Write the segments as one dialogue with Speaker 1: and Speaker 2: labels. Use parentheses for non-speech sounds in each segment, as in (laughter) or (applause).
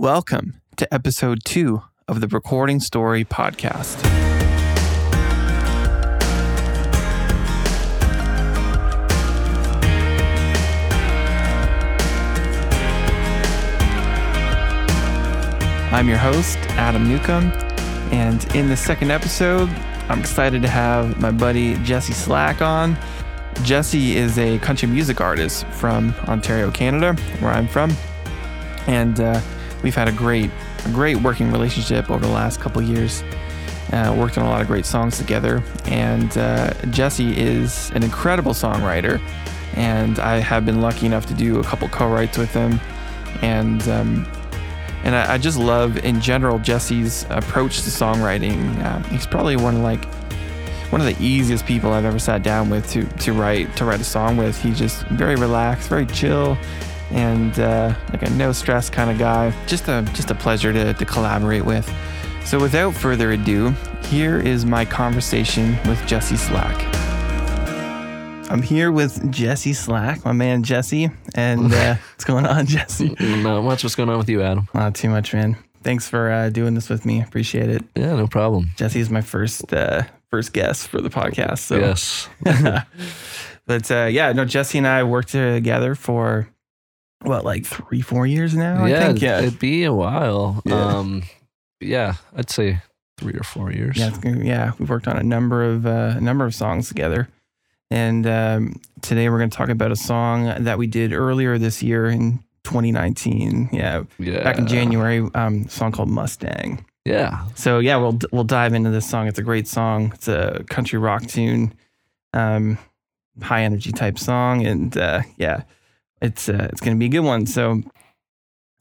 Speaker 1: Welcome to episode two of the Recording Story podcast. I'm your host, Adam Newcomb, and in the second episode, I'm excited to have my buddy Jesse Slack on. Jesse is a country music artist from Ontario, Canada, where I'm from, and uh, we've had a great, a great working relationship over the last couple years. Uh, worked on a lot of great songs together, and uh, Jesse is an incredible songwriter, and I have been lucky enough to do a couple co-writes with him, and um, and I, I, just love in general Jesse's approach to songwriting. Uh, he's probably one of like one of the easiest people I've ever sat down with to to write to write a song with. He's just very relaxed, very chill, and uh, like a no stress kind of guy. Just a just a pleasure to, to collaborate with. So without further ado, here is my conversation with Jesse Slack. I'm here with Jesse Slack, my man Jesse. And uh, (laughs) what's going on, Jesse?
Speaker 2: Not much. What's going on with you, Adam?
Speaker 1: Not too much, man. Thanks for uh, doing this with me. Appreciate it.
Speaker 2: Yeah, no problem.
Speaker 1: Jesse is my first uh, first guest for the podcast. So.
Speaker 2: Yes. (laughs) (laughs)
Speaker 1: but uh, yeah, no, Jesse and I worked together for what, like three, four years now?
Speaker 2: Yeah,
Speaker 1: I think. Yeah,
Speaker 2: it'd be a while. Yeah. Um, yeah, I'd say three or four years.
Speaker 1: Yeah, yeah. We've worked on a number of uh, a number of songs together. And um, today we're going to talk about a song that we did earlier this year in 2019. Yeah,
Speaker 2: yeah.
Speaker 1: back in January, um, song called Mustang.
Speaker 2: Yeah.
Speaker 1: So yeah, we'll we'll dive into this song. It's a great song. It's a country rock tune, um, high energy type song, and uh, yeah, it's uh, it's gonna be a good one. So,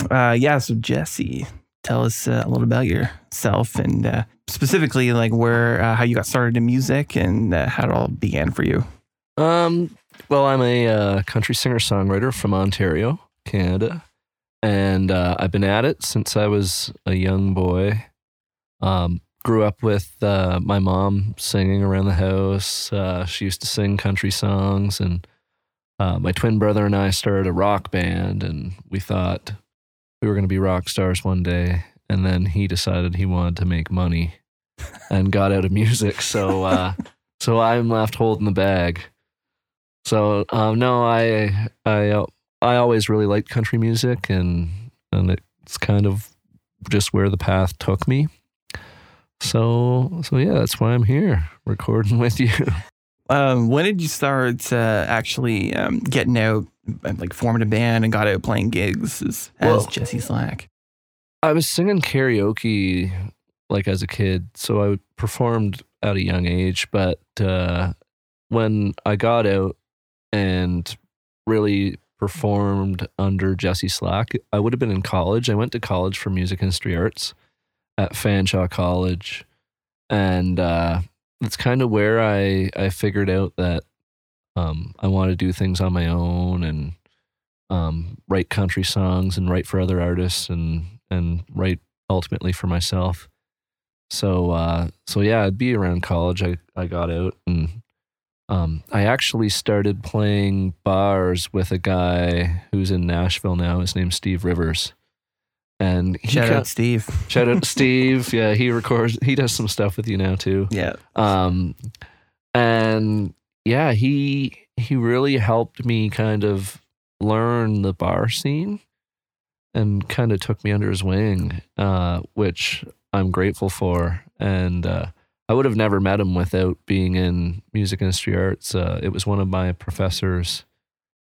Speaker 1: uh, yeah. So Jesse, tell us uh, a little about yourself and uh, specifically like where uh, how you got started in music and uh, how it all began for you.
Speaker 2: Um, well, I'm a uh, country singer songwriter from Ontario, Canada, and uh, I've been at it since I was a young boy. Um, grew up with my mom singing around the house. She used to sing country songs, and uh, my twin brother and I started a rock band, and we thought we were going to be rock stars one day. And then he decided he wanted to make money (laughs) and got out of music. So, uh, (laughs) so I'm left holding the bag. So um, no, I I I always really liked country music, and and it's kind of just where the path took me. So so yeah, that's why I'm here recording with you. (laughs)
Speaker 1: Um, when did you start uh, actually um, getting out, like forming a band and got out playing gigs as, as Jesse Slack?
Speaker 2: I was singing karaoke like as a kid, so I performed at a young age. But uh, when I got out, and really performed under Jesse Slack. I would have been in college. I went to college for music history arts at Fanshawe College. And uh, that's kind of where I, I figured out that um, I want to do things on my own and um, write country songs and write for other artists and, and write ultimately for myself. So, uh, so yeah, I'd be around college. I, I got out and um, I actually started playing bars with a guy who's in Nashville now. His name's Steve Rivers. And
Speaker 1: he shout got, out Steve.
Speaker 2: Shout out (laughs) Steve. Yeah, he records. He does some stuff with you now too.
Speaker 1: Yeah.
Speaker 2: Um, and yeah, he he really helped me kind of learn the bar scene, and kind of took me under his wing, uh, which I'm grateful for. And uh, I would have never met him without being in music industry arts. Uh, it was one of my professors,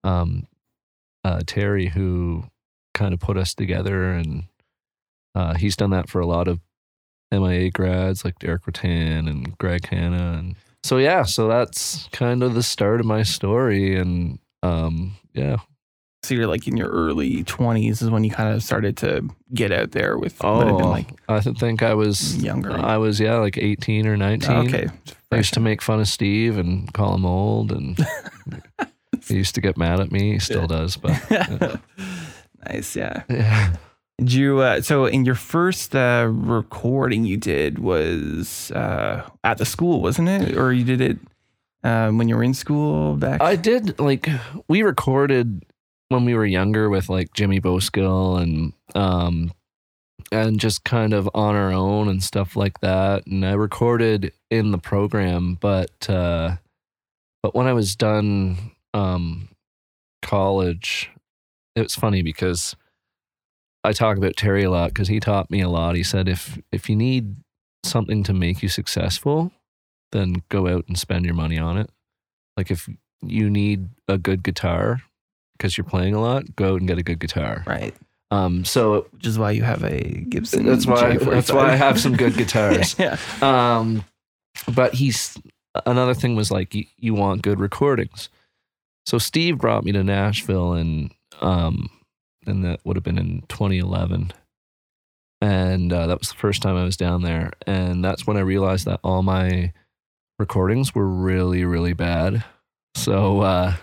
Speaker 2: um, uh, Terry, who kind of put us together, and uh, he's done that for a lot of MIA grads like Derek Rattan and Greg Hanna, and so yeah, so that's kind of the start of my story, and um, yeah,
Speaker 1: so you're like in your early 20s is when you kind of started to get out there with
Speaker 2: oh, what had been like I think I was
Speaker 1: younger.
Speaker 2: I was yeah, like 18 or 19.
Speaker 1: Oh, okay.
Speaker 2: I used to make fun of Steve and call him old and (laughs) he used to get mad at me. He still yeah. does, but
Speaker 1: yeah. (laughs) nice, yeah.
Speaker 2: Yeah.
Speaker 1: Did you uh, so in your first uh, recording you did was uh, at the school, wasn't it? Or you did it um, when you were in school back?
Speaker 2: I did like we recorded when we were younger with like Jimmy Boskill and um and just kind of on our own and stuff like that. And I recorded in the program, but uh, but when I was done um, college, it was funny because I talk about Terry a lot because he taught me a lot. He said if if you need something to make you successful, then go out and spend your money on it. Like if you need a good guitar because you're playing a lot, go out and get a good guitar.
Speaker 1: Right.
Speaker 2: Um, so
Speaker 1: Which is why you have a Gibson.
Speaker 2: that's why
Speaker 1: J45.
Speaker 2: that's why I have some good (laughs) guitars.
Speaker 1: yeah.
Speaker 2: Um, but he's another thing was like you, you want good recordings. So Steve brought me to Nashville and um and that would have been in 2011. And uh, that was the first time I was down there and that's when I realized that all my recordings were really really bad. So uh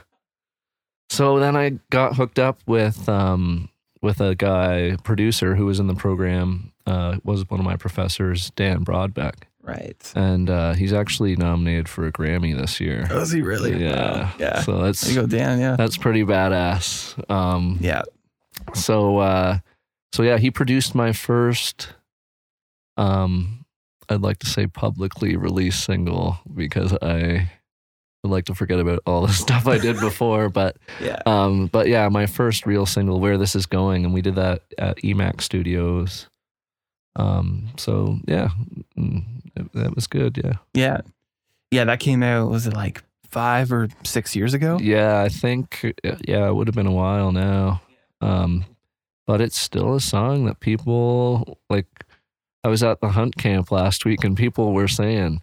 Speaker 2: so then I got hooked up with um with a guy producer who was in the program uh was one of my professors Dan Brodbeck
Speaker 1: Right.
Speaker 2: and uh, he's actually nominated for a Grammy this year.
Speaker 1: Oh, is he really?
Speaker 2: Yeah,
Speaker 1: Wow. Yeah.
Speaker 2: So that's
Speaker 1: there you go, Dan. Yeah.
Speaker 2: that's pretty badass. Um,
Speaker 1: Yeah.
Speaker 2: so uh, so yeah, he produced my first. Um, I'd like to say publicly released single because I would like to forget about all the (laughs) stuff I did before, but (laughs)
Speaker 1: Yeah.
Speaker 2: um, but yeah, my first real single, "Where This Is Going," and we did that at EMAC Studios. Um, so yeah, mm, it- that was good. Yeah.
Speaker 1: Yeah. Yeah. That came out, was it like five or six years ago?
Speaker 2: Yeah, I think yeah, it would have been a while now. Um, but it's still a song that people like. I was at the hunt camp last week, and people were saying,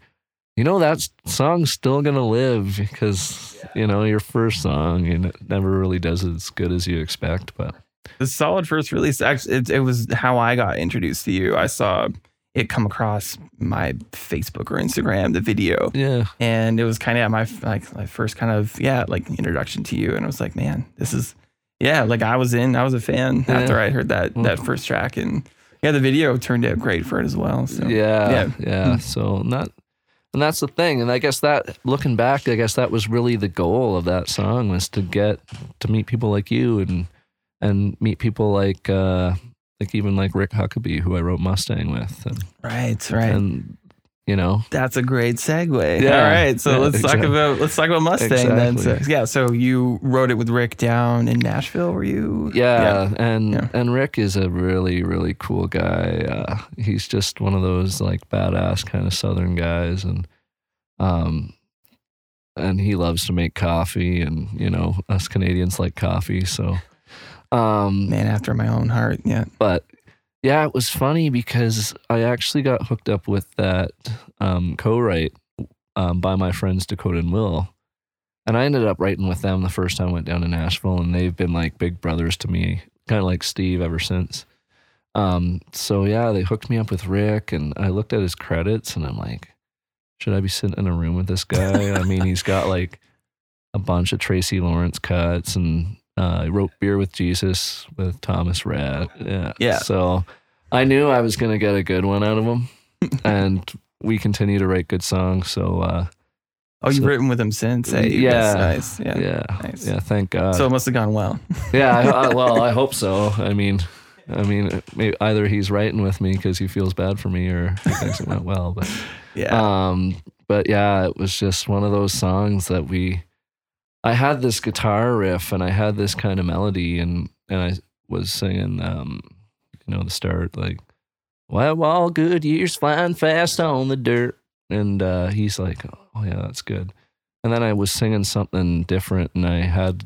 Speaker 2: "You know, that song's still gonna live because you know your first song, and it never really does as good as you expect." But
Speaker 1: The solid first release. Actually, it, it was how I got introduced to you. I saw it come across my Facebook or Instagram, the video,
Speaker 2: yeah,
Speaker 1: and it was kind of my like my first kind of yeah like introduction to you, and I was like, man, this is yeah, like I was in, I was a fan
Speaker 2: Yeah.
Speaker 1: after I heard that that first track, and yeah, the video turned out great for it as well. So
Speaker 2: yeah,
Speaker 1: yeah.
Speaker 2: yeah, So not. And that's the thing, and I guess that looking back, I guess that was really the goal of that song was to get to meet people like you and and meet people like uh like even like Rick Huckaby, who I wrote Mustang with, and,
Speaker 1: right, right.
Speaker 2: and you know,
Speaker 1: That's a great segue.
Speaker 2: Yeah.
Speaker 1: All right, so
Speaker 2: Yeah,
Speaker 1: let's talk about let's talk about Mustang then. So, yeah, so you wrote it with Rick down in Nashville. Were you?
Speaker 2: yeah, and
Speaker 1: Yeah.
Speaker 2: and Rick is a really really cool guy. Uh, he's just one of those like badass kind of Southern guys, and um, and he loves to make coffee, and you know us Canadians like coffee, so um,
Speaker 1: man after my own heart. Yeah.
Speaker 2: but yeah, it was funny because I actually got hooked up with that um, co-write um, by my friends Dakota and Will, and I ended up writing with them the first time I went down to Nashville, and they've been like big brothers to me, kind of like Steve ever since. Um, so yeah, they hooked me up with Rick, and I looked at his credits, and I'm like, should I be sitting in a room with this guy? I mean, he's got like a bunch of Tracy Lawrence cuts and uh, he wrote Beer with Jesus with Thomas Rhett. Yeah.
Speaker 1: Yeah.
Speaker 2: So I knew I was going to get a good one out of him. (laughs) and we continue to write good songs. So, uh,
Speaker 1: Oh, you've
Speaker 2: So-
Speaker 1: written with him since. Hey,
Speaker 2: Yeah.
Speaker 1: Nice. Yeah.
Speaker 2: yeah.
Speaker 1: Nice.
Speaker 2: Yeah. Thank God.
Speaker 1: So it must have gone well. (laughs)
Speaker 2: yeah. I, I, well, I hope so. I mean, I mean, maybe either he's writing with me because he feels bad for me or he thinks it went well. But (laughs)
Speaker 1: Yeah.
Speaker 2: Um, but yeah, it was just one of those songs that we. I had this guitar riff and I had this kind of melody and and I was singing, um, you know, the start like, "Well, all good years flying fast on the dirt," and uh, he's like, "Oh yeah, that's good." And then I was singing something different and I had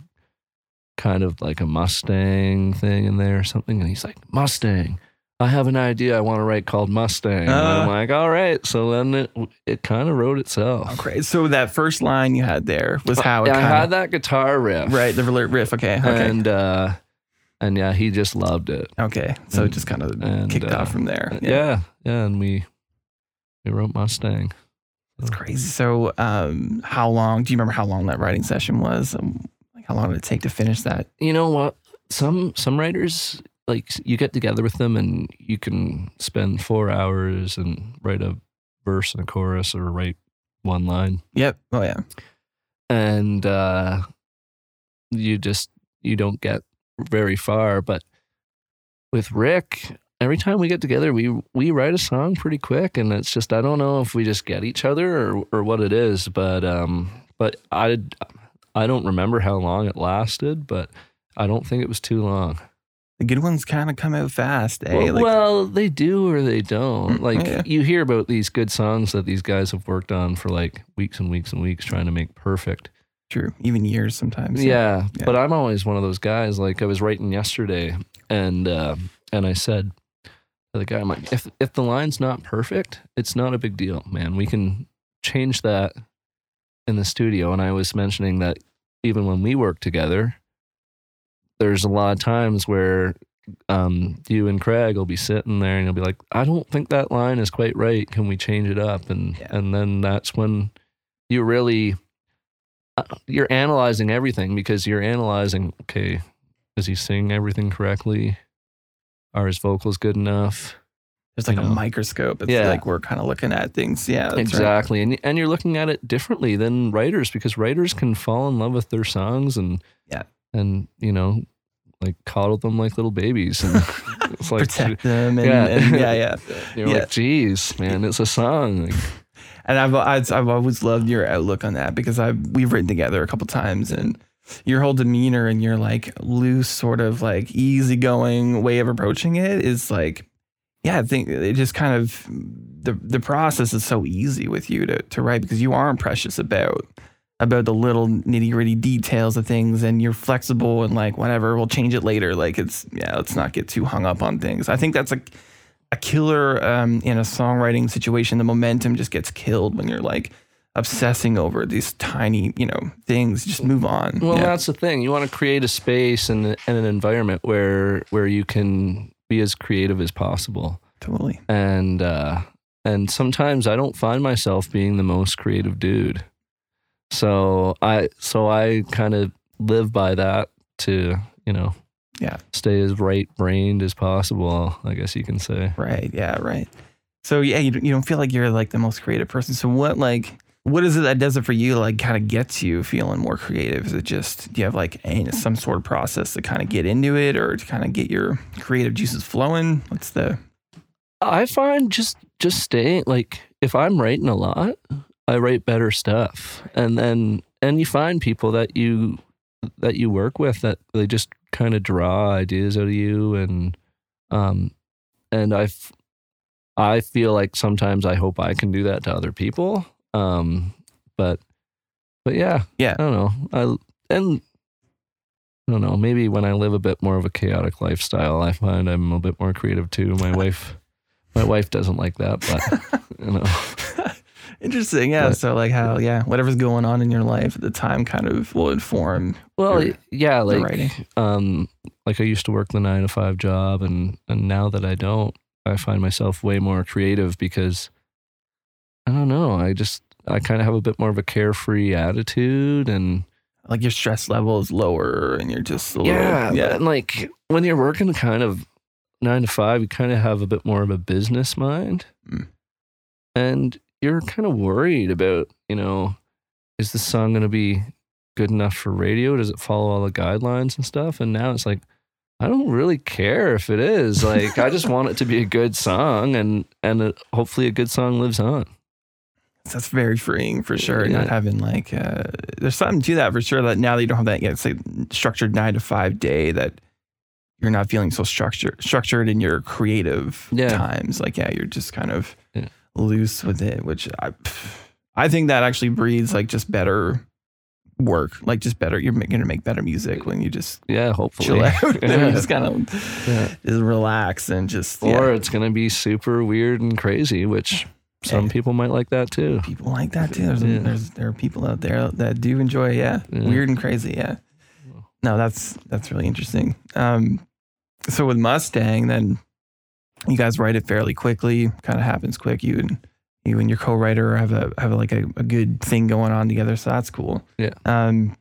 Speaker 2: kind of like a Mustang thing in there or something, and he's like, "Mustang." I have an idea I want to write called Mustang. and I'm
Speaker 1: Uh.
Speaker 2: like, all right. So then it it kind of wrote itself.
Speaker 1: Okay. So that first line you had there was how it
Speaker 2: Yeah, I
Speaker 1: kind
Speaker 2: had that guitar riff.
Speaker 1: right the riff. Okay. Okay.
Speaker 2: And uh and yeah, he just loved it.
Speaker 1: okay. So it just kind of
Speaker 2: and,
Speaker 1: kicked
Speaker 2: uh,
Speaker 1: off from there.
Speaker 2: Yeah. yeah. and we we wrote Mustang.
Speaker 1: That's crazy. So, um, how long? Do you remember how long that writing session was? Um, like, how long did it take to finish that?
Speaker 2: You know what? Some some writers like you get together with them and you can spend four hours and write a verse and a chorus or write one line.
Speaker 1: Yep. Oh yeah.
Speaker 2: and uh, you just you don't get very far. But with Rick, every time we get together, we we write a song pretty quick, and it's just I don't know if we just get each other or or what it is, but um, but I I don't remember how long it lasted, but I don't think it was too long.
Speaker 1: The good ones kind of come out fast, eh?
Speaker 2: Well,
Speaker 1: like,
Speaker 2: well, they do or they don't.
Speaker 1: Mm,
Speaker 2: Like
Speaker 1: yeah.
Speaker 2: you hear about these good songs that these guys have worked on for like weeks and weeks and weeks trying to make perfect.
Speaker 1: true. Even years sometimes.
Speaker 2: Yeah,
Speaker 1: Yeah.
Speaker 2: but I'm always one of those guys. Like I was writing yesterday, and uh, and I said to the guy, "I'm like, if if the line's not perfect, it's not a big deal, man. We can change that in the studio." And I was mentioning that even when we work together, there's a lot of times where um, you and Craig will be sitting there, and you'll be like, "I don't think that line is quite right. Can we change it up?" And
Speaker 1: Yeah.
Speaker 2: and then that's when you really uh, you're analyzing everything because you're analyzing okay does he sing everything correctly are his vocals good enough
Speaker 1: It's like
Speaker 2: you
Speaker 1: a
Speaker 2: know.
Speaker 1: microscope. It's
Speaker 2: Yeah.
Speaker 1: like we're kind of looking at things. Yeah. that's right.
Speaker 2: exactly and and you're looking at it differently than writers because writers can fall in love with their songs and
Speaker 1: Yeah.
Speaker 2: and you know like coddle them like little babies and (laughs) it's like
Speaker 1: Protect them. And (laughs)
Speaker 2: yeah.
Speaker 1: yeah. And yeah. Yeah.
Speaker 2: you're
Speaker 1: Yeah.
Speaker 2: like geez man it's a song like, (laughs)
Speaker 1: And I've, I've I've always loved your outlook on that because I've we've written together a couple times and your whole demeanor and your like loose sort of like easygoing way of approaching it is like yeah I think it just kind of the the process is so easy with you to to write because you aren't precious about about the little nitty gritty details of things and you're flexible and like whatever we'll change it later like it's yeah let's not get too hung up on things I think that's a a killer um, in a songwriting situation. The momentum just gets killed when you're like obsessing over these tiny, you know, things. Just move on.
Speaker 2: Well,
Speaker 1: yeah.
Speaker 2: that's the thing. You want to create a space and, and an environment where where you can be as creative as possible.
Speaker 1: totally.
Speaker 2: And uh, and sometimes I don't find myself being the most creative dude. So I so I kind of live by that to you know
Speaker 1: Yeah.
Speaker 2: stay as right brained as possible. I guess you can say.
Speaker 1: Right. Yeah. Right. So yeah, you don't, you don't feel like you're like the most creative person. So what like what is it that does it for you? Like kind of gets you feeling more creative? Is it just do you have like any, some sort of process to kind of get into it or to kind of get your creative juices flowing? What's the
Speaker 2: I find just just staying like if I'm writing a lot, I write better stuff, and then and you find people that you that you work with that they just kind of draw ideas out of you, and um and I I feel like sometimes I hope I can do that to other people, um but but yeah
Speaker 1: Yeah.
Speaker 2: I don't know I and. I don't know. Maybe when I live a bit more of a chaotic lifestyle, I find I'm a bit more creative too. My (laughs) wife, my wife doesn't like that, but you know, (laughs)
Speaker 1: Interesting. Yeah.
Speaker 2: But-
Speaker 1: so like how yeah, whatever's going on in your life at the time kind of will inform
Speaker 2: well,
Speaker 1: Your-
Speaker 2: yeah, like,
Speaker 1: writing.
Speaker 2: um, like I used to work the nine to five job, and and now that I don't, I find myself way more creative because I don't know. I just I kind of have a bit more of a carefree attitude, and
Speaker 1: like your stress level is lower and you're just a little,
Speaker 2: yeah,
Speaker 1: yeah.
Speaker 2: and like when you're working kind of nine to five, you kind of have a bit more of a business mind,
Speaker 1: Mm.
Speaker 2: and you're kind of worried about, you know, is the song going to be good enough for radio? Does it follow all the guidelines and stuff? And now it's like, I don't really care if it is. Like, I just (laughs) want it to be a good song, and and it, hopefully a good song lives on.
Speaker 1: That's very freeing for sure.
Speaker 2: Yeah.
Speaker 1: Not having like uh, there's something to that for sure. That now that you don't have that yeah, it's like structured nine to five day that you're not feeling so structured structured in your creative
Speaker 2: Yeah.
Speaker 1: times. Like yeah, you're just kind of
Speaker 2: Yeah.
Speaker 1: Loose with it, which I I think that actually breeds like just better work. Like just better. You're gonna make better music when you just
Speaker 2: Yeah, hopefully.
Speaker 1: chill out (laughs)
Speaker 2: Yeah.
Speaker 1: you just kind of
Speaker 2: Yeah.
Speaker 1: just relax and just
Speaker 2: Or
Speaker 1: yeah.
Speaker 2: it's going to be super weird and crazy, which some
Speaker 1: Hey.
Speaker 2: people might like that too.
Speaker 1: people like that too. There's,
Speaker 2: Yeah.
Speaker 1: there's there are people out there that do enjoy, yeah,
Speaker 2: Yeah.
Speaker 1: weird and crazy, yeah. No, that's that's really interesting. Um, so with Mustang, then you guys write it fairly quickly. Kind of happens quick. You and you and your co-writer have a have like a, a good thing going on together, so that's cool.
Speaker 2: Yeah.
Speaker 1: Um,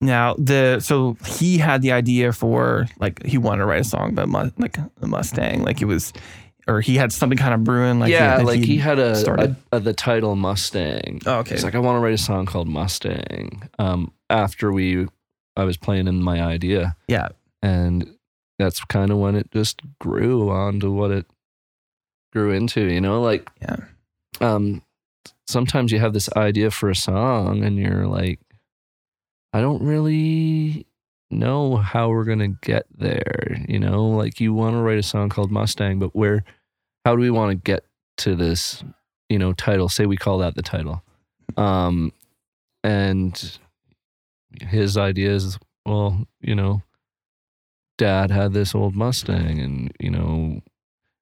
Speaker 1: now the so he had the idea for like he wanted to write a song about mu- like a Mustang, like it was, or he had something kind of brewing. Like
Speaker 2: yeah,
Speaker 1: that
Speaker 2: like he had a,
Speaker 1: started.
Speaker 2: a, a the title Mustang.
Speaker 1: Oh, okay.
Speaker 2: He's like, I want to write a song called Mustang. Um, after we, I was playing in my idea,
Speaker 1: yeah.
Speaker 2: and that's kind of when it just grew onto what it grew into, you know, like
Speaker 1: Yeah.
Speaker 2: um sometimes you have this idea for a song and you're like I don't really know how we're going to get there, you know, like you want to write a song called Mustang, but where how do we want to get to this, you know, title? Say we call that the title. Um and his idea is well, you know, dad had this old Mustang and, you know,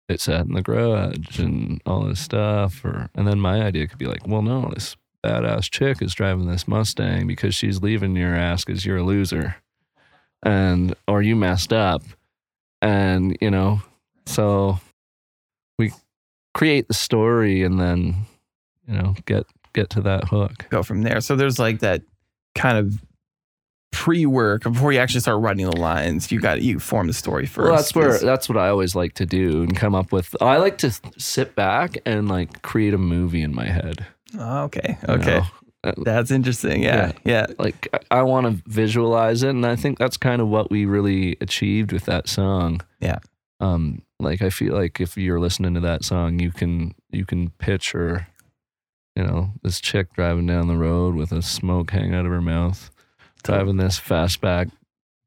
Speaker 2: it sat in the garage and all this stuff. Or and then my idea could be like, well, no, this badass chick is driving this Mustang because she's leaving your ass because you're a loser. And or you messed up. And, you know, so we create the story and then, you know, get get to that hook.
Speaker 1: Go from there. So there's like that kind of pre-work before you actually start writing the lines. You got you form the story first.
Speaker 2: Well, that's where that's what I always like to do and come up with. I like to sit back and like create a movie in my head.
Speaker 1: Oh, okay. Okay.
Speaker 2: know?
Speaker 1: That's interesting. Yeah. Yeah.
Speaker 2: Like I, I want to visualize it, and I think that's kind of what we really achieved with that song.
Speaker 1: Yeah.
Speaker 2: Um, like I feel like if you're listening to that song, you can you can picture, you know, this chick driving down the road with a smoke hanging out of her mouth, driving this fastback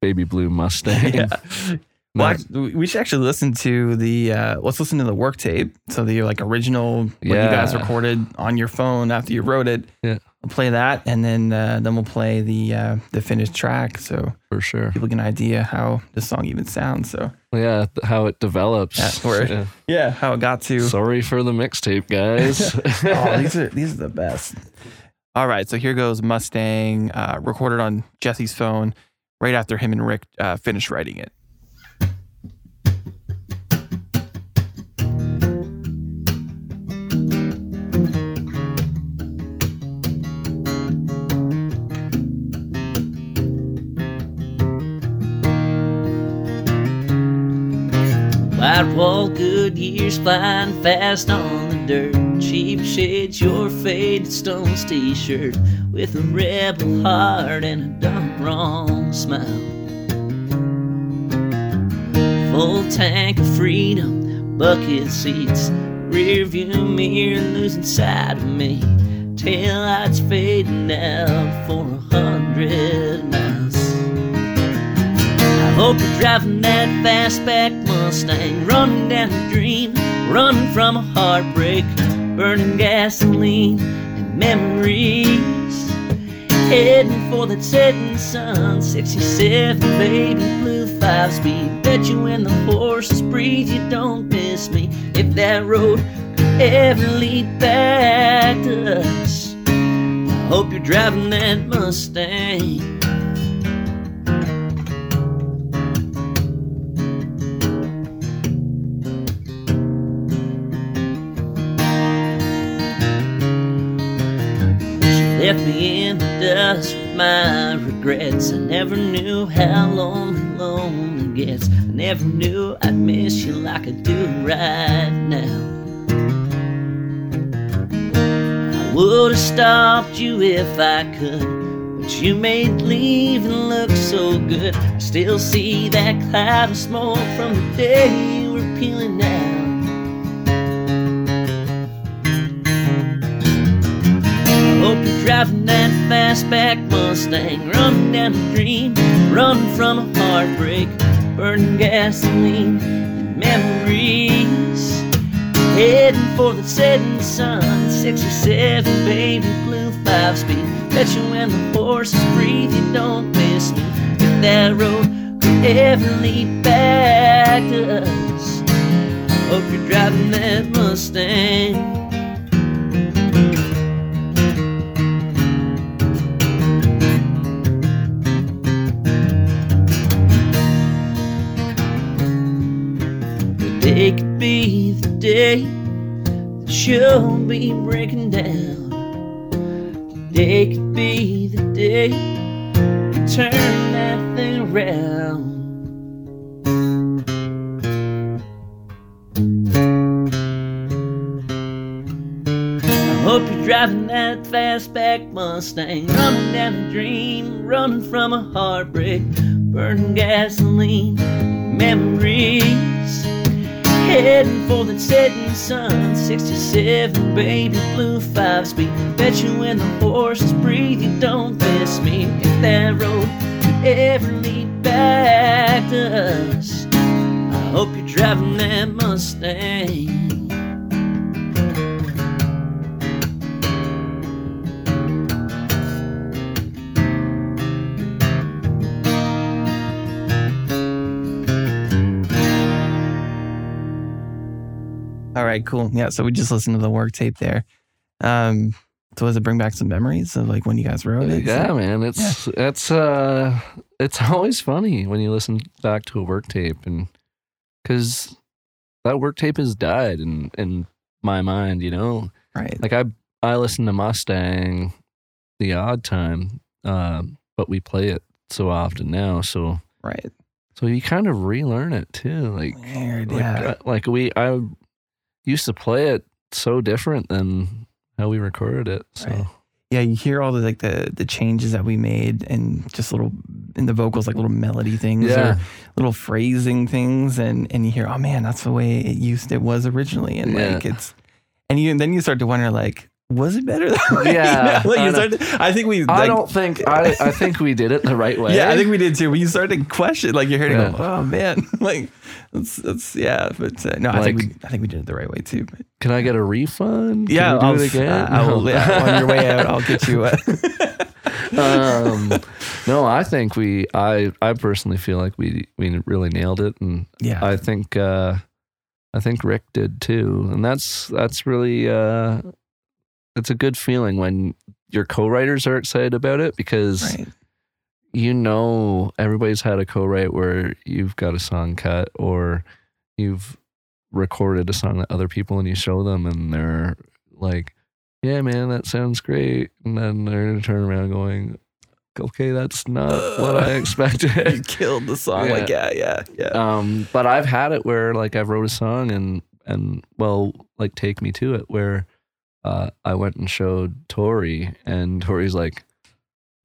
Speaker 2: baby blue Mustang. (laughs)
Speaker 1: Yeah. (laughs) Well, actually, we should actually listen to the. Uh, let's listen to the work tape. So the like original what you guys recorded on your phone after you wrote it.
Speaker 2: Yeah.
Speaker 1: We'll play that, and then uh, then we'll play the uh, the finished track, so
Speaker 2: for sure.
Speaker 1: people get an idea how the song even sounds. So
Speaker 2: Yeah, how it develops.
Speaker 1: Yeah, word. (laughs)
Speaker 2: Yeah.
Speaker 1: yeah, how it got to.
Speaker 2: Sorry for the mixtape, guys.
Speaker 1: oh, these are these are the best. All right, so here goes Mustang, uh, recorded on Jesse's phone, right after him and Rick uh, finished writing it.
Speaker 3: White wall, good years flying fast on the dirt. Cheap shades, your faded stones t-shirt with a rebel heart and a dumb wrong smile. Full tank of freedom, bucket seats, rear view mirror losing sight of me. Tail lights fading out for a hundred miles. I hope you're driving that fastback Mustang, running down a dream, running from a heartbreak, burning gasoline and memories. Heading for that setting sun, 67 baby blue five speed. Bet you when the horses breathe, you don't miss me. If that road could ever lead back to us, I hope you're driving that Mustang. Me in the dust with my regrets. I never knew how lonely lonely gets. I never knew I'd miss you like I do right now. I would have stopped you if I could, but you made leaving look so good. I still see that cloud of smoke from the day you were peeling out. Driving that fastback Mustang, running down a dream, running from a heartbreak, burning gasoline and memories. Heading for the setting sun, 67 baby blue five speed. Bet you when the horses breathe, you don't miss me. If that road could ever lead back to us, hope you're driving that Mustang. Day that you'll be breaking down. Today could be the day you turn that thing around. I hope you're driving that fastback Mustang, running down a dream, running from a heartbreak, burning gasoline, memories. Heading for the setting sun, 67 baby blue five speed. Bet you when the horses breathe, you don't miss me. If that road could ever lead back to us, I hope you're driving that Mustang.
Speaker 1: Right, cool. Yeah, so we just listened to the work tape there. Um, so does it bring back some memories of like when you guys wrote it?
Speaker 2: Yeah, man. It's it's uh it's (laughs) always funny when you listen back to a work tape and because that work tape has died in in my mind, you know.
Speaker 1: Right.
Speaker 2: Like I I listen to Mustang the odd time, um, but we play it so often now, so
Speaker 1: Right.
Speaker 2: so you kind of relearn it too. Like
Speaker 1: Weird.
Speaker 2: like,
Speaker 1: yeah.
Speaker 2: uh, like we I used to play it so different than how we recorded it. So
Speaker 1: Right. yeah, you hear all the like the the changes that we made and just little in the vocals like little melody things
Speaker 2: yeah,
Speaker 1: or little phrasing things and and you hear oh man that's the way it used it was originally and
Speaker 2: Yeah.
Speaker 1: like it's and you then you start to wonder like was it better that way? (laughs)
Speaker 2: Yeah,
Speaker 1: You know, like
Speaker 2: I
Speaker 1: you
Speaker 2: know.
Speaker 1: start to- I think we
Speaker 2: I don't think I I think we did it the right way.
Speaker 1: yeah I think we did too but you start to question like you're hearing
Speaker 2: Yeah.
Speaker 1: go, oh man (laughs) like that's that's yeah but uh, no I think we I think we did it the right way too but
Speaker 2: Can I get a refund? Can
Speaker 1: yeah I'll
Speaker 2: it again?
Speaker 1: I will, yeah, (laughs) on your way out I'll get you uh,
Speaker 2: um, no, I think we. I I personally feel like we we really nailed it, and
Speaker 1: yeah
Speaker 2: I think uh, I think Rick did too, and that's that's really uh, it's a good feeling when your co-writers are excited about it because
Speaker 1: right.
Speaker 2: you know everybody's had a co-write where you've got a song cut or you've recorded a song that other people and you show them and they're like yeah man that sounds great. And then they're gonna turn around going okay that's not what i (laughs) expected.
Speaker 1: you killed the song like yeah. yeah yeah
Speaker 2: um but i've had it where like i've wrote a song and and well like take me to it where uh i went and showed tori and tori's like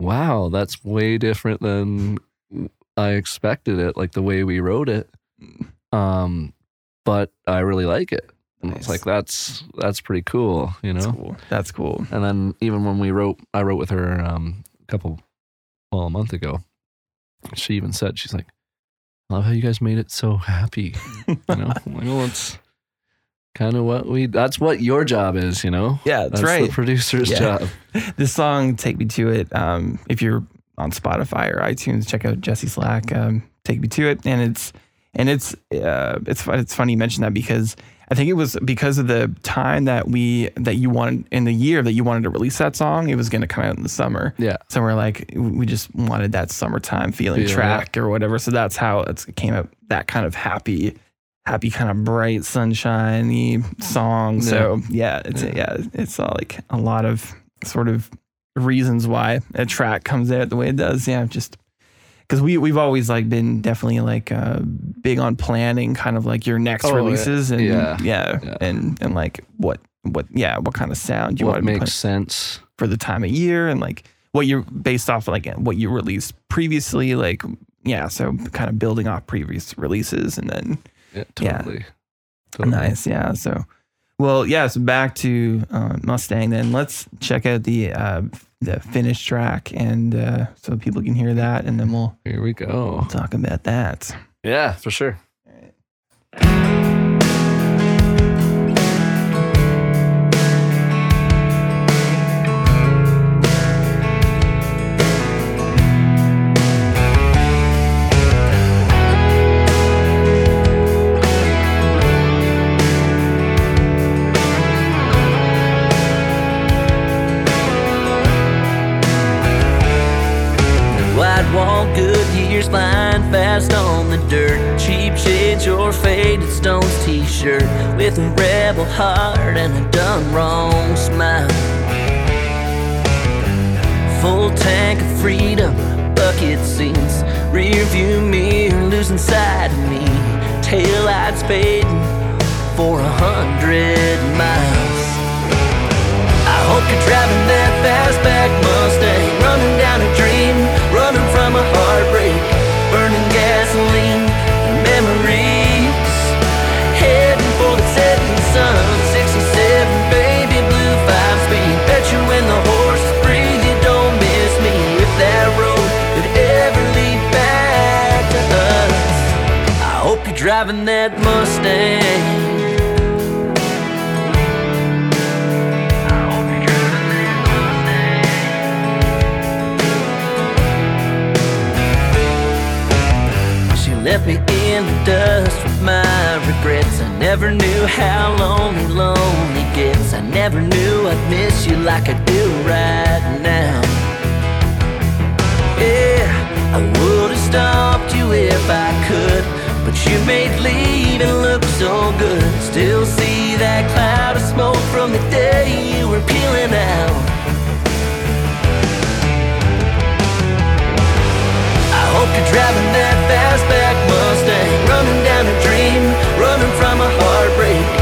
Speaker 2: wow that's way different than i expected it like the way we wrote it um but i really like it and
Speaker 1: Nice.
Speaker 2: it's like that's that's pretty cool you know
Speaker 1: That's cool. That's cool.
Speaker 2: and then even when we wrote, I wrote with her um, a couple, well, a month ago. She even said, she's like, I love how you guys made it so happy. (laughs) You know, I'm like, well, it's kind of what we, that's what your job is, you know?
Speaker 1: Yeah, that's,
Speaker 2: That's
Speaker 1: right.
Speaker 2: the producer's
Speaker 1: Yeah.
Speaker 2: job. (laughs)
Speaker 1: this song, "Take Me to It." Um, if you're on Spotify or iTunes, check out Jesse Slack. Um, "Take Me to It," and it's and it's uh, it's it's funny you mention that because I think it was because of the time that we that you wanted in the year that you wanted to release that song. It was going to come out in the summer.
Speaker 2: Yeah.
Speaker 1: So we're like, we just wanted that summertime feeling
Speaker 2: Yeah.
Speaker 1: track or whatever. So that's how it came out. That kind of happy, happy kind of bright, sunshiny song. So yeah, it's
Speaker 2: Yeah.
Speaker 1: yeah, it's all like a lot of sort of reasons why a track comes out the way it does. Yeah, just because we we've always like been definitely like uh, big on planning, kind of like your next
Speaker 2: Oh, yeah.
Speaker 1: releases and
Speaker 2: Yeah.
Speaker 1: yeah,
Speaker 2: Yeah.
Speaker 1: and and like what what yeah what kind of sound you
Speaker 2: what
Speaker 1: want to
Speaker 2: makes sense.
Speaker 1: for the time of year and like what you're based off like what you released previously like yeah so kind of building off previous releases and then
Speaker 2: Yeah, totally. Totally.
Speaker 1: nice yeah so well yeah so back to uh, mustang then let's check out the uh the finished track and uh so people can hear that and then we'll
Speaker 2: Here we go.
Speaker 1: talk about that
Speaker 2: Yeah, for sure.
Speaker 3: Fast on the dirt. Cheap shades, your faded stones t-shirt with a rebel heart and a done wrong smile. Full tank of freedom, bucket seats, rear view mirror losing sight of me. Tail lights fading for a hundred miles. I hope you're driving that fastback Mustang, driving that Mustang. Left me in the dust with my regrets. I never knew how lonely, lonely gets. I never knew I'd miss you like I do right now. Yeah, I would have stopped you if I could, you made leaving look so good. Still see that cloud of smoke from the day you were peeling out. I hope you're driving that fastback Mustang, running down a dream, running from a heartbreak,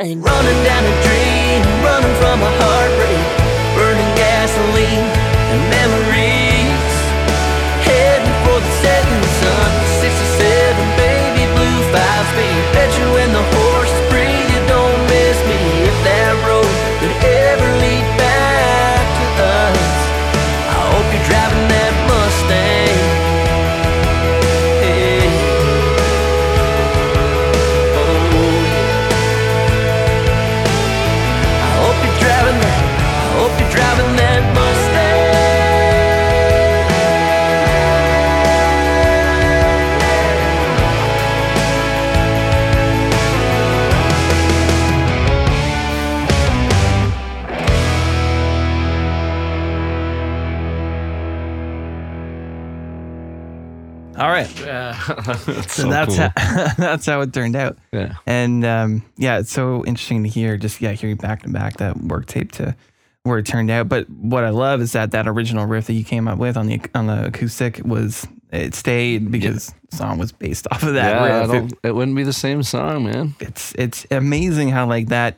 Speaker 3: Mustang, (laughs)
Speaker 2: that's
Speaker 1: So, that's how (laughs) that's how it turned out.
Speaker 2: yeah.
Speaker 1: And um, yeah, it's so interesting to hear just yeah, hearing back to back that work tape to where it turned out. But what I love is that that original riff that you came up with on the on the acoustic was it stayed because the song was based (laughs) off of that
Speaker 2: yeah,
Speaker 1: riff.
Speaker 2: don't- it wouldn't be the same song, man.
Speaker 1: it's it's amazing how like that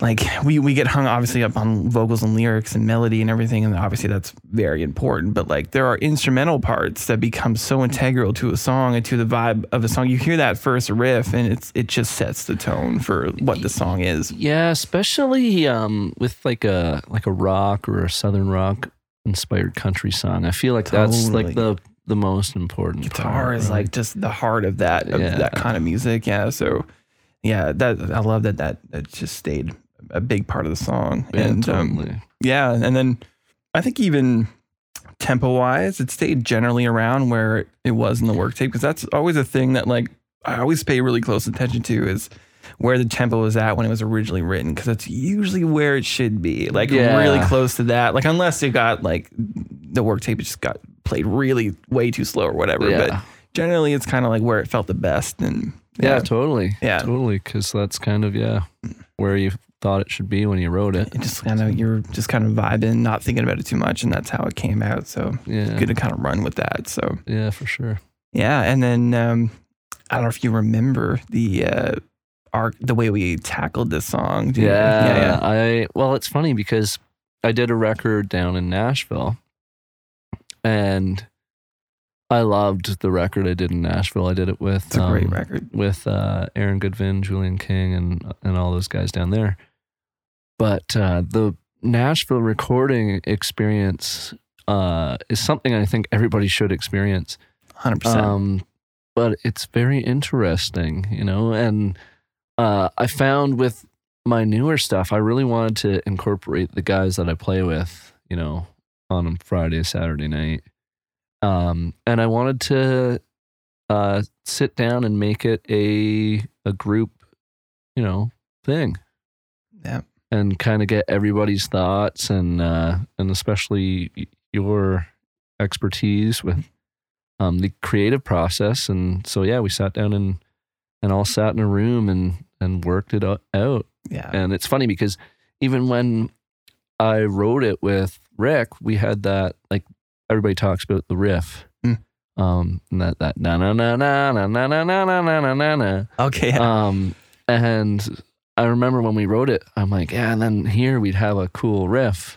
Speaker 1: like we we get hung obviously up on vocals and lyrics and melody and everything and obviously that's very important but like there are instrumental parts that become so integral to a song and to the vibe of a song you hear that first riff and it's it just sets the tone for what the song is
Speaker 2: Yeah, especially um, with like a like a rock or a southern rock inspired country song. I feel like that's like the the most important.
Speaker 1: guitar
Speaker 2: part,
Speaker 1: is
Speaker 2: right?
Speaker 1: like just the heart of that of
Speaker 2: Yeah.
Speaker 1: that kind of music yeah so yeah that i love that that that just stayed a big part of the song
Speaker 2: yeah,
Speaker 1: and um. Yeah, and then I think even tempo wise, it stayed generally around where it was in the work tape because that's always a thing that like I always pay really close attention to is where the tempo was at when it was originally written because that's usually where it should be, like
Speaker 2: Yeah.
Speaker 1: really close to that. Like unless it got like the work tape just got played really way too slow or whatever,
Speaker 2: yeah.
Speaker 1: but generally it's kind of like where it felt the best and
Speaker 2: yeah, totally.
Speaker 1: Yeah.
Speaker 2: totally. Because that's kind of yeah where you thought it should be when you wrote it.
Speaker 1: it just kind of you're just kind of vibing, not thinking about it too much, and that's how it came out. So
Speaker 2: Yeah,
Speaker 1: good to kind of run with that. So
Speaker 2: yeah, for sure.
Speaker 1: Yeah, and then um, I don't know if you remember the uh, arc, the way we tackled this song. You-
Speaker 2: Yeah,
Speaker 1: yeah,
Speaker 2: I well, it's funny because I did a record down in Nashville, and I loved the record I did in Nashville. I did it with
Speaker 1: It's a great
Speaker 2: um,
Speaker 1: record.
Speaker 2: with uh, Aaron Goodvin, Julian King, and and all those guys down there. But uh, the Nashville recording experience uh, is something I think everybody should experience.
Speaker 1: Hundred percent.
Speaker 2: Um, but it's very interesting, you know. And uh, I found with my newer stuff, I really wanted to incorporate the guys that I play with, you know, on a Friday, Saturday night. Um, and I wanted to uh, sit down and make it a a group, you know, thing.
Speaker 1: Yeah.
Speaker 2: and kind of get everybody's thoughts and uh, and especially your expertise with um, the creative process. And so yeah, we sat down and and all sat in a room and and worked it out.
Speaker 1: Yeah.
Speaker 2: And it's funny because even when I wrote it with Rick, we had that like everybody talks about the riff.
Speaker 1: Mm.
Speaker 2: Um, and that that na na na na na na na na na na na na na.
Speaker 1: Okay. Yeah.
Speaker 2: Um, and I remember when we wrote it, I'm like, yeah, and then here we'd have a cool riff,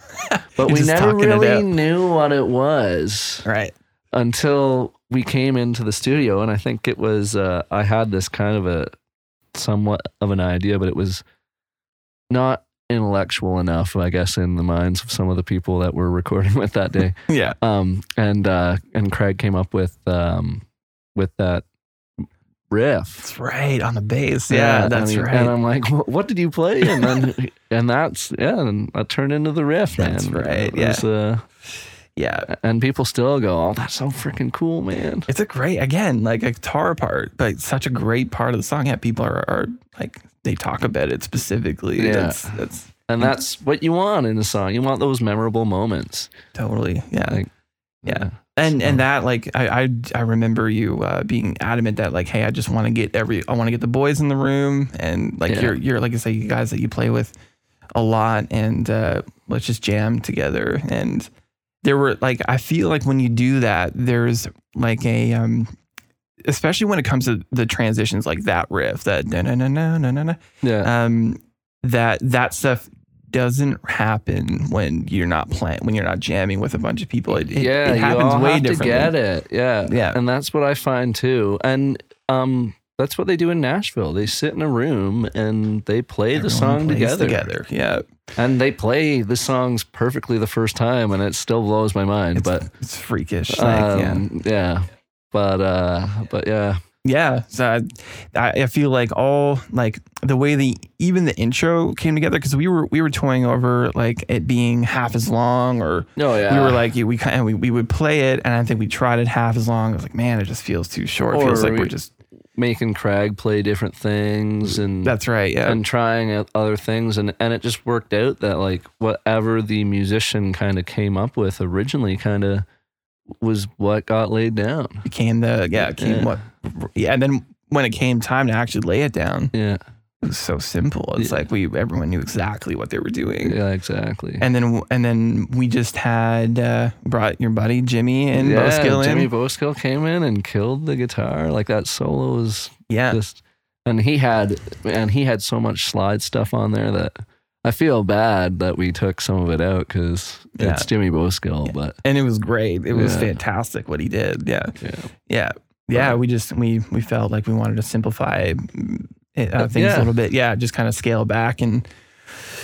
Speaker 2: but we never really knew what it was
Speaker 1: right.
Speaker 2: until we came into the studio and i think it was uh, i had this kind of a somewhat of an idea but it was not intellectual enough i guess in the minds of some of the people that were recording with that day (laughs)
Speaker 1: Yeah.
Speaker 2: um and uh and craig came up with um with that riff
Speaker 1: That's right. On the bass. Yeah. that's
Speaker 2: and,
Speaker 1: right.
Speaker 2: and i'm like "Wha- what did you play and then (laughs) and that's yeah and that turned into the riff
Speaker 1: That's
Speaker 2: man
Speaker 1: right,
Speaker 2: It was, uh,
Speaker 1: yeah.
Speaker 2: and people still go oh that's so freaking cool man
Speaker 1: It's a great, again, like a guitar part, but such a great part of the song. Yeah, people are, are like, they talk about it specifically.
Speaker 2: Yeah.
Speaker 1: That's, that's
Speaker 2: And that's what you want in a song. You want those memorable moments.
Speaker 1: totally, yeah.
Speaker 2: Like,
Speaker 1: Yeah. and and that like I I, I remember you uh, being adamant that like hey I just want to get every I want to get the boys in the room and like
Speaker 2: Yeah.
Speaker 1: you're you're like I say you guys that you play with a lot and uh, let's just jam together and there were like I feel like when you do that there's like a um especially when it comes to the transitions like that riff that na na na na na na
Speaker 2: Yeah.
Speaker 1: um, that that stuff doesn't happen when you're not playing when you're not jamming with a bunch of people. It, it,
Speaker 2: yeah.
Speaker 1: it happens
Speaker 2: you all
Speaker 1: way
Speaker 2: have to get it. Yeah.
Speaker 1: Yeah.
Speaker 2: And that's what I find too. And um, that's what they do in Nashville. They sit in a room and they play the song together.
Speaker 1: Together, yeah.
Speaker 2: And they play the songs perfectly the first time, and it still blows my mind.
Speaker 1: It's,
Speaker 2: but
Speaker 1: it's freakish. Like, yeah.
Speaker 2: um, yeah. But uh, but yeah.
Speaker 1: Yeah, so I, I feel like all like the way the even the intro came together because we were we were toying over like it being half as long or
Speaker 2: Oh yeah.
Speaker 1: we were like we kind we, we would play it and I think we tried it half as long. I was like, man, it just feels too short. It feels like we're just
Speaker 2: making Craig play different things and
Speaker 1: that's right. Yeah,
Speaker 2: and trying other things and and it just worked out that like whatever the musician kind of came up with originally kind of was what got laid down
Speaker 1: became the yeah came
Speaker 2: Yeah.
Speaker 1: what yeah and then when it came time to actually lay it down
Speaker 2: yeah
Speaker 1: it was so simple. It's
Speaker 2: Yeah.
Speaker 1: like we everyone knew exactly what they were doing.
Speaker 2: Yeah exactly.
Speaker 1: And then and then we just had uh brought your buddy jimmy and
Speaker 2: yeah,
Speaker 1: Bowskill in.
Speaker 2: Jimmy Bowskill came in and killed the guitar. Like that solo was
Speaker 1: yeah.
Speaker 2: just and he had and he had so much slide stuff on there that I feel bad that we took some of it out because
Speaker 1: Yeah.
Speaker 2: it's Jimmy Bowskill,
Speaker 1: Yeah.
Speaker 2: but
Speaker 1: and it was great. It was fantastic what he did. Yeah.
Speaker 2: Yeah,
Speaker 1: yeah. Yeah we just we we felt like we wanted to simplify uh,
Speaker 2: Uh,
Speaker 1: things
Speaker 2: yeah.
Speaker 1: a little bit yeah just kind of scale back and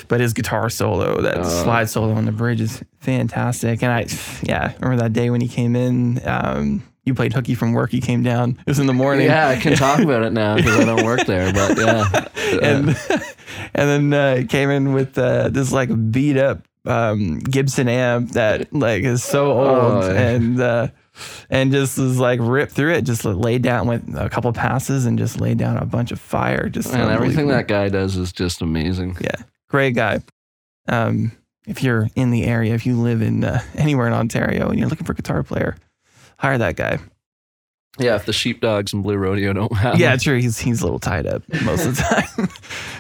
Speaker 1: but his guitar solo that
Speaker 2: Uh.
Speaker 1: slide solo on the bridge is fantastic and i yeah remember that day when he came in um you played hooky from work he came down it was in the morning
Speaker 2: yeah. I can talk about it now (laughs) because I don't work there, but yeah, (laughs)
Speaker 1: and (laughs) and then uh, came in with uh, this like beat up um, Gibson amp that like is so old
Speaker 2: Oh, yeah.
Speaker 1: and uh, and just was like ripped through it, just laid down with a couple passes and just laid down a bunch of fire. Just
Speaker 2: and everything that guy does is just amazing.
Speaker 1: yeah, great guy. Um, if you're in the area, if you live in uh, (laughs) anywhere in Ontario and you're looking for a guitar player, hire that guy.
Speaker 2: Yeah, if the sheepdogs and Blue Rodeo don't (laughs) have,
Speaker 1: yeah, true. He's he's a little tied up most of the (laughs) time.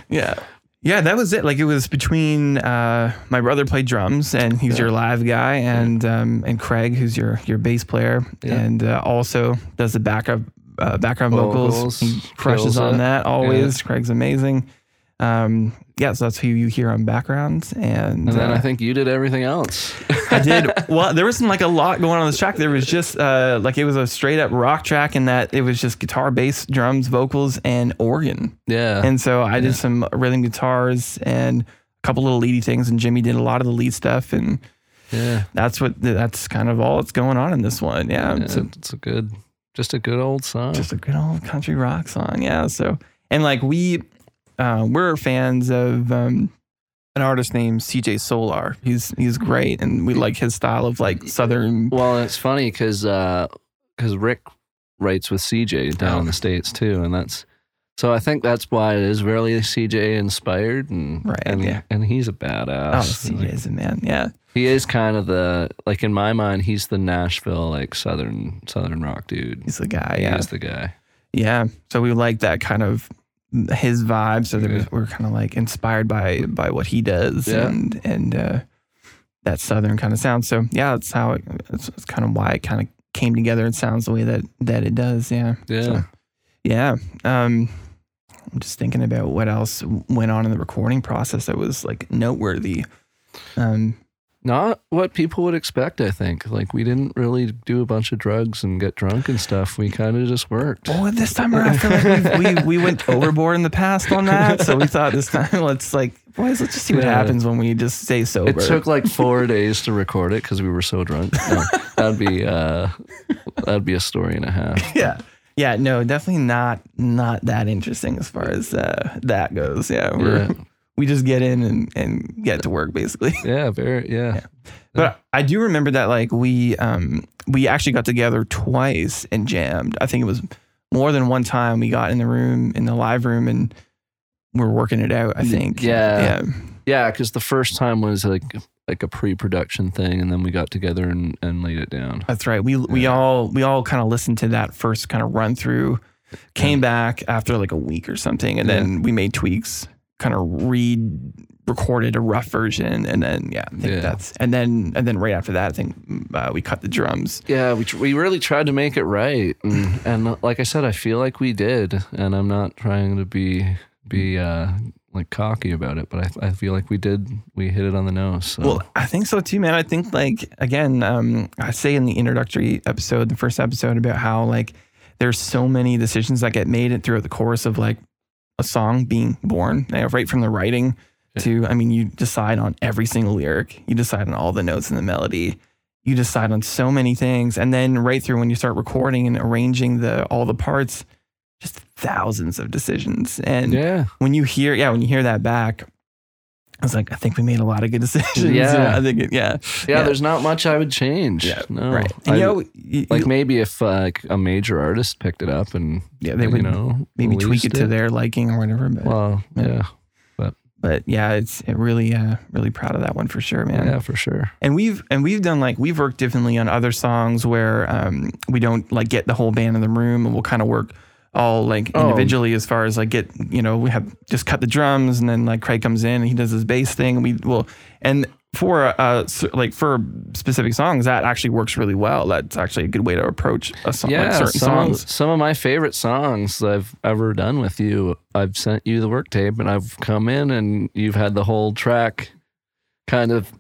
Speaker 1: yeah. Yeah, that was it. Like it was between uh, my brother played drums and he's
Speaker 2: Yeah.
Speaker 1: your live guy, and um, and Craig who's your your bass player,
Speaker 2: Yeah.
Speaker 1: and uh, also does the backup uh, background vocals.
Speaker 2: Vocals,
Speaker 1: He crushes on
Speaker 2: it.
Speaker 1: that always. Craig's amazing. Um, yeah, so that's who you hear on backgrounds, and,
Speaker 2: and then
Speaker 1: uh,
Speaker 2: I think you did everything else.
Speaker 1: I did. (laughs) Well, there wasn't like a lot going on this track. There was just uh, like it was a straight up rock track, in that it was just guitar, bass, drums, vocals, and organ.
Speaker 2: yeah,
Speaker 1: And so I
Speaker 2: Yeah.
Speaker 1: did some rhythm guitars and a couple little leady things, and Jimmy did a lot of the lead stuff, and
Speaker 2: yeah,
Speaker 1: that's what that's kind of all that's going on in this one. Yeah,
Speaker 2: yeah
Speaker 1: it's a,
Speaker 2: it's a good, just a good old song.
Speaker 1: just a good old country rock song. Yeah. So and like we uh, we're fans of um, an artist named CJ Solar. He's he's great, and we like his style of like southern.
Speaker 2: Well, it's funny because because Rick writes with CJ down
Speaker 1: Oh.
Speaker 2: in the states too, and that's So I think that's why it is really CJ inspired, and
Speaker 1: Right,
Speaker 2: and,
Speaker 1: yeah.
Speaker 2: and he's a badass.
Speaker 1: Oh,
Speaker 2: badass. Like,
Speaker 1: CJ's a man. Yeah.
Speaker 2: he is kind of the like in my mind, he's the Nashville like southern southern rock dude.
Speaker 1: He's the guy. Yeah.
Speaker 2: is the guy.
Speaker 1: Yeah. So we like that kind of his vibe. So
Speaker 2: Yeah.
Speaker 1: we're kind of like inspired by by what he does
Speaker 2: Yeah.
Speaker 1: and and uh, that southern kind of sound. So yeah, that's how it, that's, that's kind of why it kind of came together and sounds the way that that it does. Yeah.
Speaker 2: Yeah.
Speaker 1: So, yeah. Um, I'm just thinking about what else went on in the recording process that was like noteworthy. Um,
Speaker 2: Not what people would expect, I think. Like we didn't really do a bunch of drugs and get drunk and stuff. We kind of just worked.
Speaker 1: well, this time around, I feel like we we we went (laughs) overboard in the past on that. So we thought this time, let's like, boys, let's just see what
Speaker 2: Yeah.
Speaker 1: happens when we just stay sober.
Speaker 2: It took like four days to record it because we were so drunk. No, that'd be uh, that'd be a story and a half. (laughs)
Speaker 1: yeah. Yeah, no, definitely not not that interesting as far as uh, that goes. Yeah, we're,
Speaker 2: Yeah.
Speaker 1: We just get in and, and get to work basically. (laughs)
Speaker 2: Yeah, very yeah.
Speaker 1: But I do remember that like we um we actually got together twice and jammed. I think it was more than one time we got in the room in the live room and we're working it out, I think.
Speaker 2: Yeah.
Speaker 1: Yeah.
Speaker 2: Yeah, because the first time was like like a pre-production thing, and then we got together and, and laid it down.
Speaker 1: That's right. We we all we all kind of listened to that first kind of run through, came back after like a week or something, and then we made tweaks, kind of re recorded a rough version, and then yeah, I think
Speaker 2: Yeah.
Speaker 1: that's and then and then right after that, I think uh, we cut the drums.
Speaker 2: Yeah, we tr- we really tried to make it right, and, and uh, like I said, I feel like we did, and I'm not trying to be be uh, like cocky about it, but I, I feel like we did. We hit it on the nose. So.
Speaker 1: Well, I think so too, man. I think like again, um, I say in the introductory episode, the first episode, about how like there's so many decisions that get made throughout the course of like a song being born, you know, right from the writing to, I mean, you decide on every single lyric, you decide on all the notes in the melody, you decide on so many things, and then right through when you start recording and arranging the all the parts, just thousands of decisions. And
Speaker 2: yeah,
Speaker 1: when you hear, yeah, when you hear that back. I was like, I think we made a lot of good (laughs) decisions.
Speaker 2: Yeah.
Speaker 1: I think, it, yeah,
Speaker 2: yeah,
Speaker 1: Yeah.
Speaker 2: There's not much I would change.
Speaker 1: Yeah,
Speaker 2: no,
Speaker 1: right. And
Speaker 2: I-
Speaker 1: you know, you,
Speaker 2: like
Speaker 1: you-
Speaker 2: maybe if uh, like a major artist picked it up and
Speaker 1: yeah, they
Speaker 2: you
Speaker 1: would
Speaker 2: know
Speaker 1: maybe tweak
Speaker 2: released
Speaker 1: it to their liking or whatever. But,
Speaker 2: Well,
Speaker 1: Yeah.
Speaker 2: yeah,
Speaker 1: but yeah, it's it really, uh, really proud of that one for sure, man.
Speaker 2: yeah, for sure.
Speaker 1: And we've and we've done like we've worked differently on other songs where um, we don't like get the whole band in the room, and we'll kind of work all like
Speaker 2: Oh.
Speaker 1: individually as far as like get you know we have just cut the drums and then like Craig comes in and he does his bass thing and we will and for uh like for specific songs that actually works really well. That's actually a good way to approach a song
Speaker 2: Yeah,
Speaker 1: like certain
Speaker 2: some
Speaker 1: songs.
Speaker 2: Of, some of my favorite songs I've ever done with you. I've sent you the work tape, and I've come in, and you've had the whole track kind of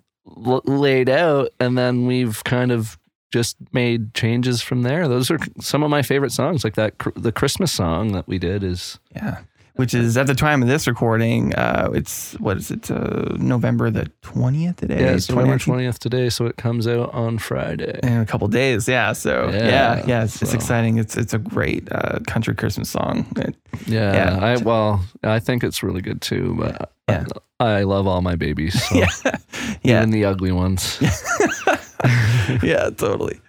Speaker 2: l- laid out, and then we've kind of just made changes from there. Those are some of my favorite songs, like that. The Christmas song that we did is
Speaker 1: Yeah. Which is at the time of this recording, uh, it's what is it, uh, November the twentieth today?
Speaker 2: yeah, it's November
Speaker 1: 20th?
Speaker 2: today, so it comes out on Friday.
Speaker 1: in a couple days. Yeah. So yeah,
Speaker 2: Yeah,
Speaker 1: yeah, it's, it's exciting. It's it's a great uh, country Christmas song. It-
Speaker 2: Yeah,
Speaker 1: Yeah.
Speaker 2: I well, I think it's really good too. But
Speaker 1: Yeah.
Speaker 2: I, I love all my babies, so
Speaker 1: yeah, (laughs) yeah,
Speaker 2: even the ugly ones. (laughs) (laughs)
Speaker 1: yeah, totally.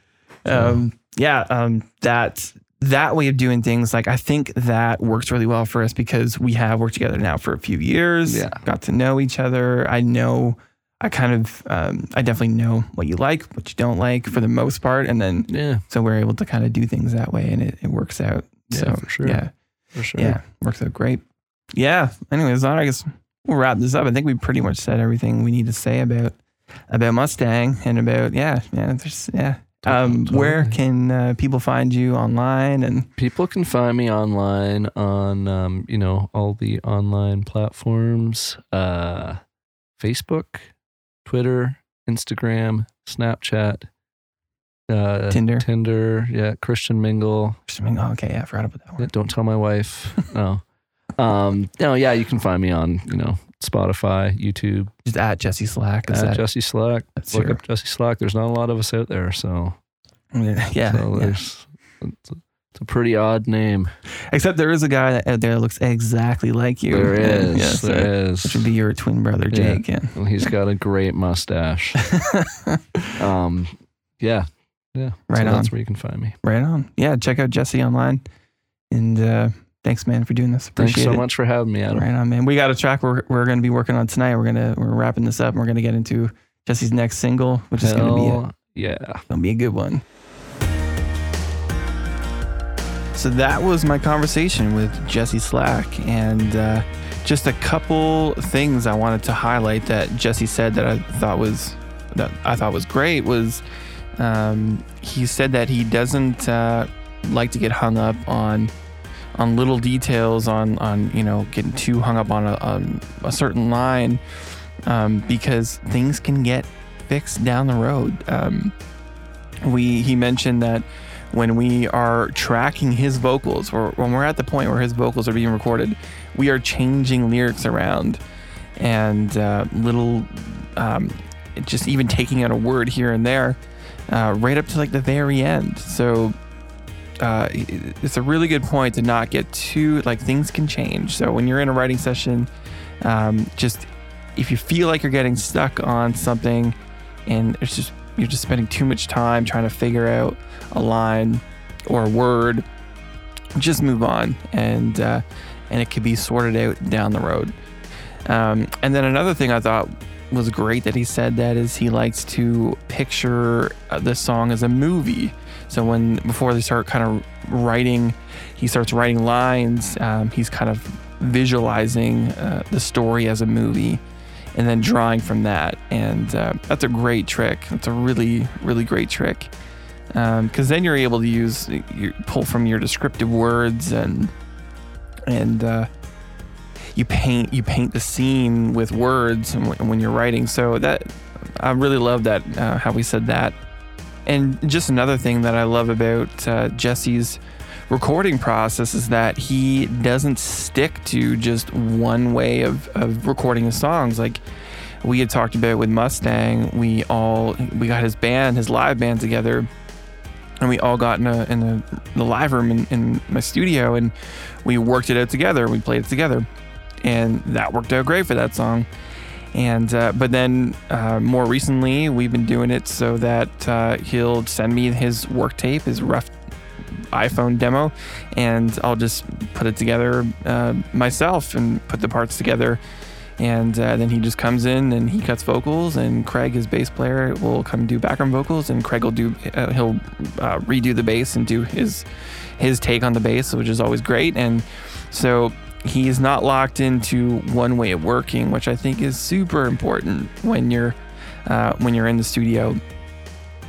Speaker 1: Um, yeah, um, that that way of doing things, like I think that works really well for us because we have worked together now for a few years.
Speaker 2: Yeah.
Speaker 1: got to know each other. I know. I kind of, um, I definitely know what you like, what you don't like for the most part, and then
Speaker 2: Yeah,
Speaker 1: so we're able to kind of do things that way, and it, it works out.
Speaker 2: Yeah,
Speaker 1: so
Speaker 2: for sure.
Speaker 1: yeah,
Speaker 2: for sure.
Speaker 1: Yeah, works out great. Yeah. Anyways, I guess we'll wrap this up. I think we pretty much said everything we need to say about about Mustang and about yeah, yeah. There's yeah. Um,
Speaker 2: Totally.
Speaker 1: where can uh, people find you online? And
Speaker 2: People can find me online on, um, you know, all the online platforms uh, Facebook, Twitter, Instagram, Snapchat, uh,
Speaker 1: Tinder.
Speaker 2: Tinder, yeah, Christian Mingle.
Speaker 1: oh, okay, yeah, I forgot about that
Speaker 2: Yeah,
Speaker 1: one.
Speaker 2: don't tell my wife. no. (laughs) Um, no, yeah, you can find me on, you know, Spotify, YouTube,
Speaker 1: Just at Jesse Slack. Is
Speaker 2: at Jesse Slack.
Speaker 1: that's
Speaker 2: Look
Speaker 1: your,
Speaker 2: up Jesse Slack. There's not a lot of us out there, so
Speaker 1: yeah,
Speaker 2: so
Speaker 1: yeah.
Speaker 2: there's it's a, it's a pretty odd name.
Speaker 1: Except there is a guy that, out there that looks exactly like you.
Speaker 2: There
Speaker 1: And,
Speaker 2: is,
Speaker 1: yeah, so-
Speaker 2: there is.
Speaker 1: Which would be your twin brother,
Speaker 2: Yeah.
Speaker 1: Jake. Yeah.
Speaker 2: Well, he's got a great mustache. (laughs) Um, yeah, yeah.
Speaker 1: Right
Speaker 2: so
Speaker 1: on.
Speaker 2: That's where you can find me.
Speaker 1: Right on. Yeah, check out Jesse online and uh, Thanks, man, for doing this.
Speaker 2: Thanks
Speaker 1: Appreciate
Speaker 2: so
Speaker 1: it.
Speaker 2: much for having me, Adam.
Speaker 1: Right on, man. We got a track we're, we're going to be working on tonight. We're gonna we're wrapping this up. and We're gonna get into Jesse's next single, which is gonna be a,
Speaker 2: yeah.
Speaker 1: gonna be a good one. So that was my conversation with Jesse Slack, and uh, just a couple things I wanted to highlight that Jesse said that I thought was that I thought was great was um, he said that he doesn't uh, like to get hung up on on little details on on you know getting too hung up on a, a certain line um, because things can get fixed down the road. Um, we he mentioned that when we are tracking his vocals or when we're at the point where his vocals are being recorded, we are changing lyrics around and uh, little um, just even taking out a word here and there uh, right up to like the very end. So uh, it's a really good point to not get too like things can change. So when you're in a writing session, um, just if you feel like you're getting stuck on something and it's just you're just spending too much time trying to figure out a line or a word, just move on and uh, and it could be sorted out down the road. Um, and then another thing I thought was great that he said that is he likes to picture uh, the song as a movie. So when before they start kind of writing, he starts writing lines. Um, he's kind of visualizing uh, the story as a movie, and then drawing from that. And uh, that's a great trick. That's a really really great trick because then you're able to use you pull from your descriptive words and and uh, you paint you paint the scene with words and when you're writing. So that I really love that uh, how we said that. And just another thing that I love about uh, Jesse's recording process is that he doesn't stick to just one way of, of recording his songs. Like we had talked about with Mustang, we all we got his band, his live band together, and we all got in a in a, the live room in, in my studio, and we worked it out together. We played it together, and that worked out great for that song. And uh, but then uh, more recently, we've been doing it so that uh, he'll send me his work tape, his rough iPhone demo, and I'll just put it together uh, myself and put the parts together. And uh, then he just comes in and he cuts vocals, and Craig, his bass player, will come do background vocals, and Craig will do uh, he'll redo the bass and do his his take on the bass, which is always great. And so he's not locked into one way of working, which I think is super important when you're uh, when you're in the studio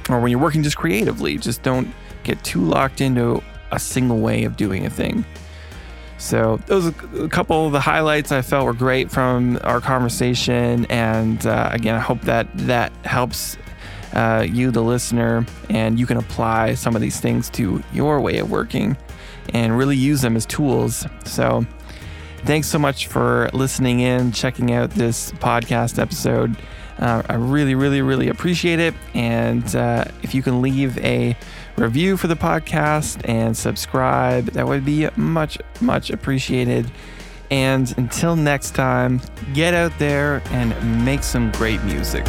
Speaker 1: or when you're working just creatively. Just don't get too locked into a single way of doing a thing. So those a couple of the highlights I felt were great from our conversation, and uh, again, I hope that that helps uh, you, the listener, and you can apply some of these things to your way of working and really use them as tools. So thanks so much for listening in, checking out this podcast episode. Uh, I really, really, really appreciate it. And uh, if you can leave a review for the podcast and subscribe, that would be much, much appreciated. And until next time, get out there and make some great music.